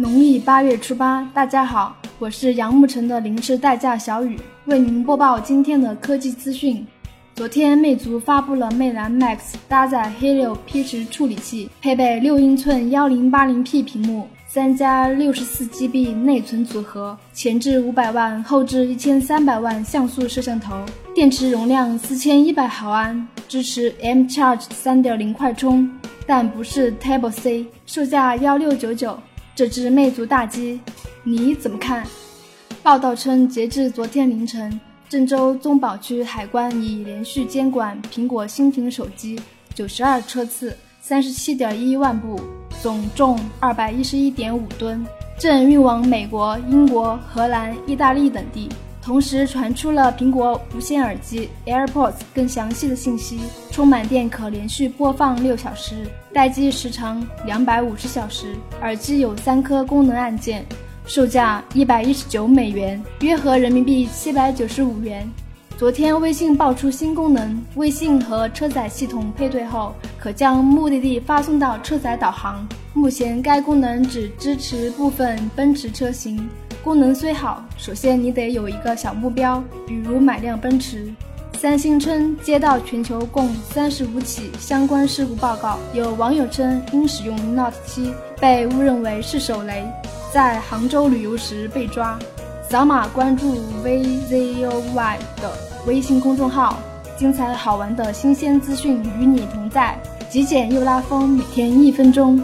农历八月初八，大家好，我是杨慕城的临时代驾小雨，为您播报今天的科技资讯。昨天，魅族发布了魅蓝 Max 搭载 Helio P10 处理器，配备六英寸幺零八零 P 屏幕，三加六十四 GB 内存组合，前置五百万，后置一千三百万像素摄像头，电池容量四千一百毫安，支持 M Charge 三点零快充，但不是 Table C，售价幺六九九。这只魅族大鸡，你怎么看？报道称，截至昨天凌晨，郑州宗宝区海关已连续监管苹果新品手机九十二车次，三十七点一万部，总重二百一十一点五吨，正运往美国、英国、荷兰、意大利等地。同时传出了苹果无线耳机 AirPods 更详细的信息：充满电可连续播放六小时，待机时长两百五十小时。耳机有三颗功能按键，售价一百一十九美元，约合人民币七百九十五元。昨天微信爆出新功能，微信和车载系统配对后，可将目的地发送到车载导航。目前该功能只支持部分奔驰车型。功能虽好，首先你得有一个小目标，比如买辆奔驰。三星称接到全球共三十五起相关事故报告，有网友称因使用 Note 7被误认为是手雷，在杭州旅游时被抓。扫码关注 VZOY 的微信公众号，精彩好玩的新鲜资讯与你同在。极简又拉风，每天一分钟。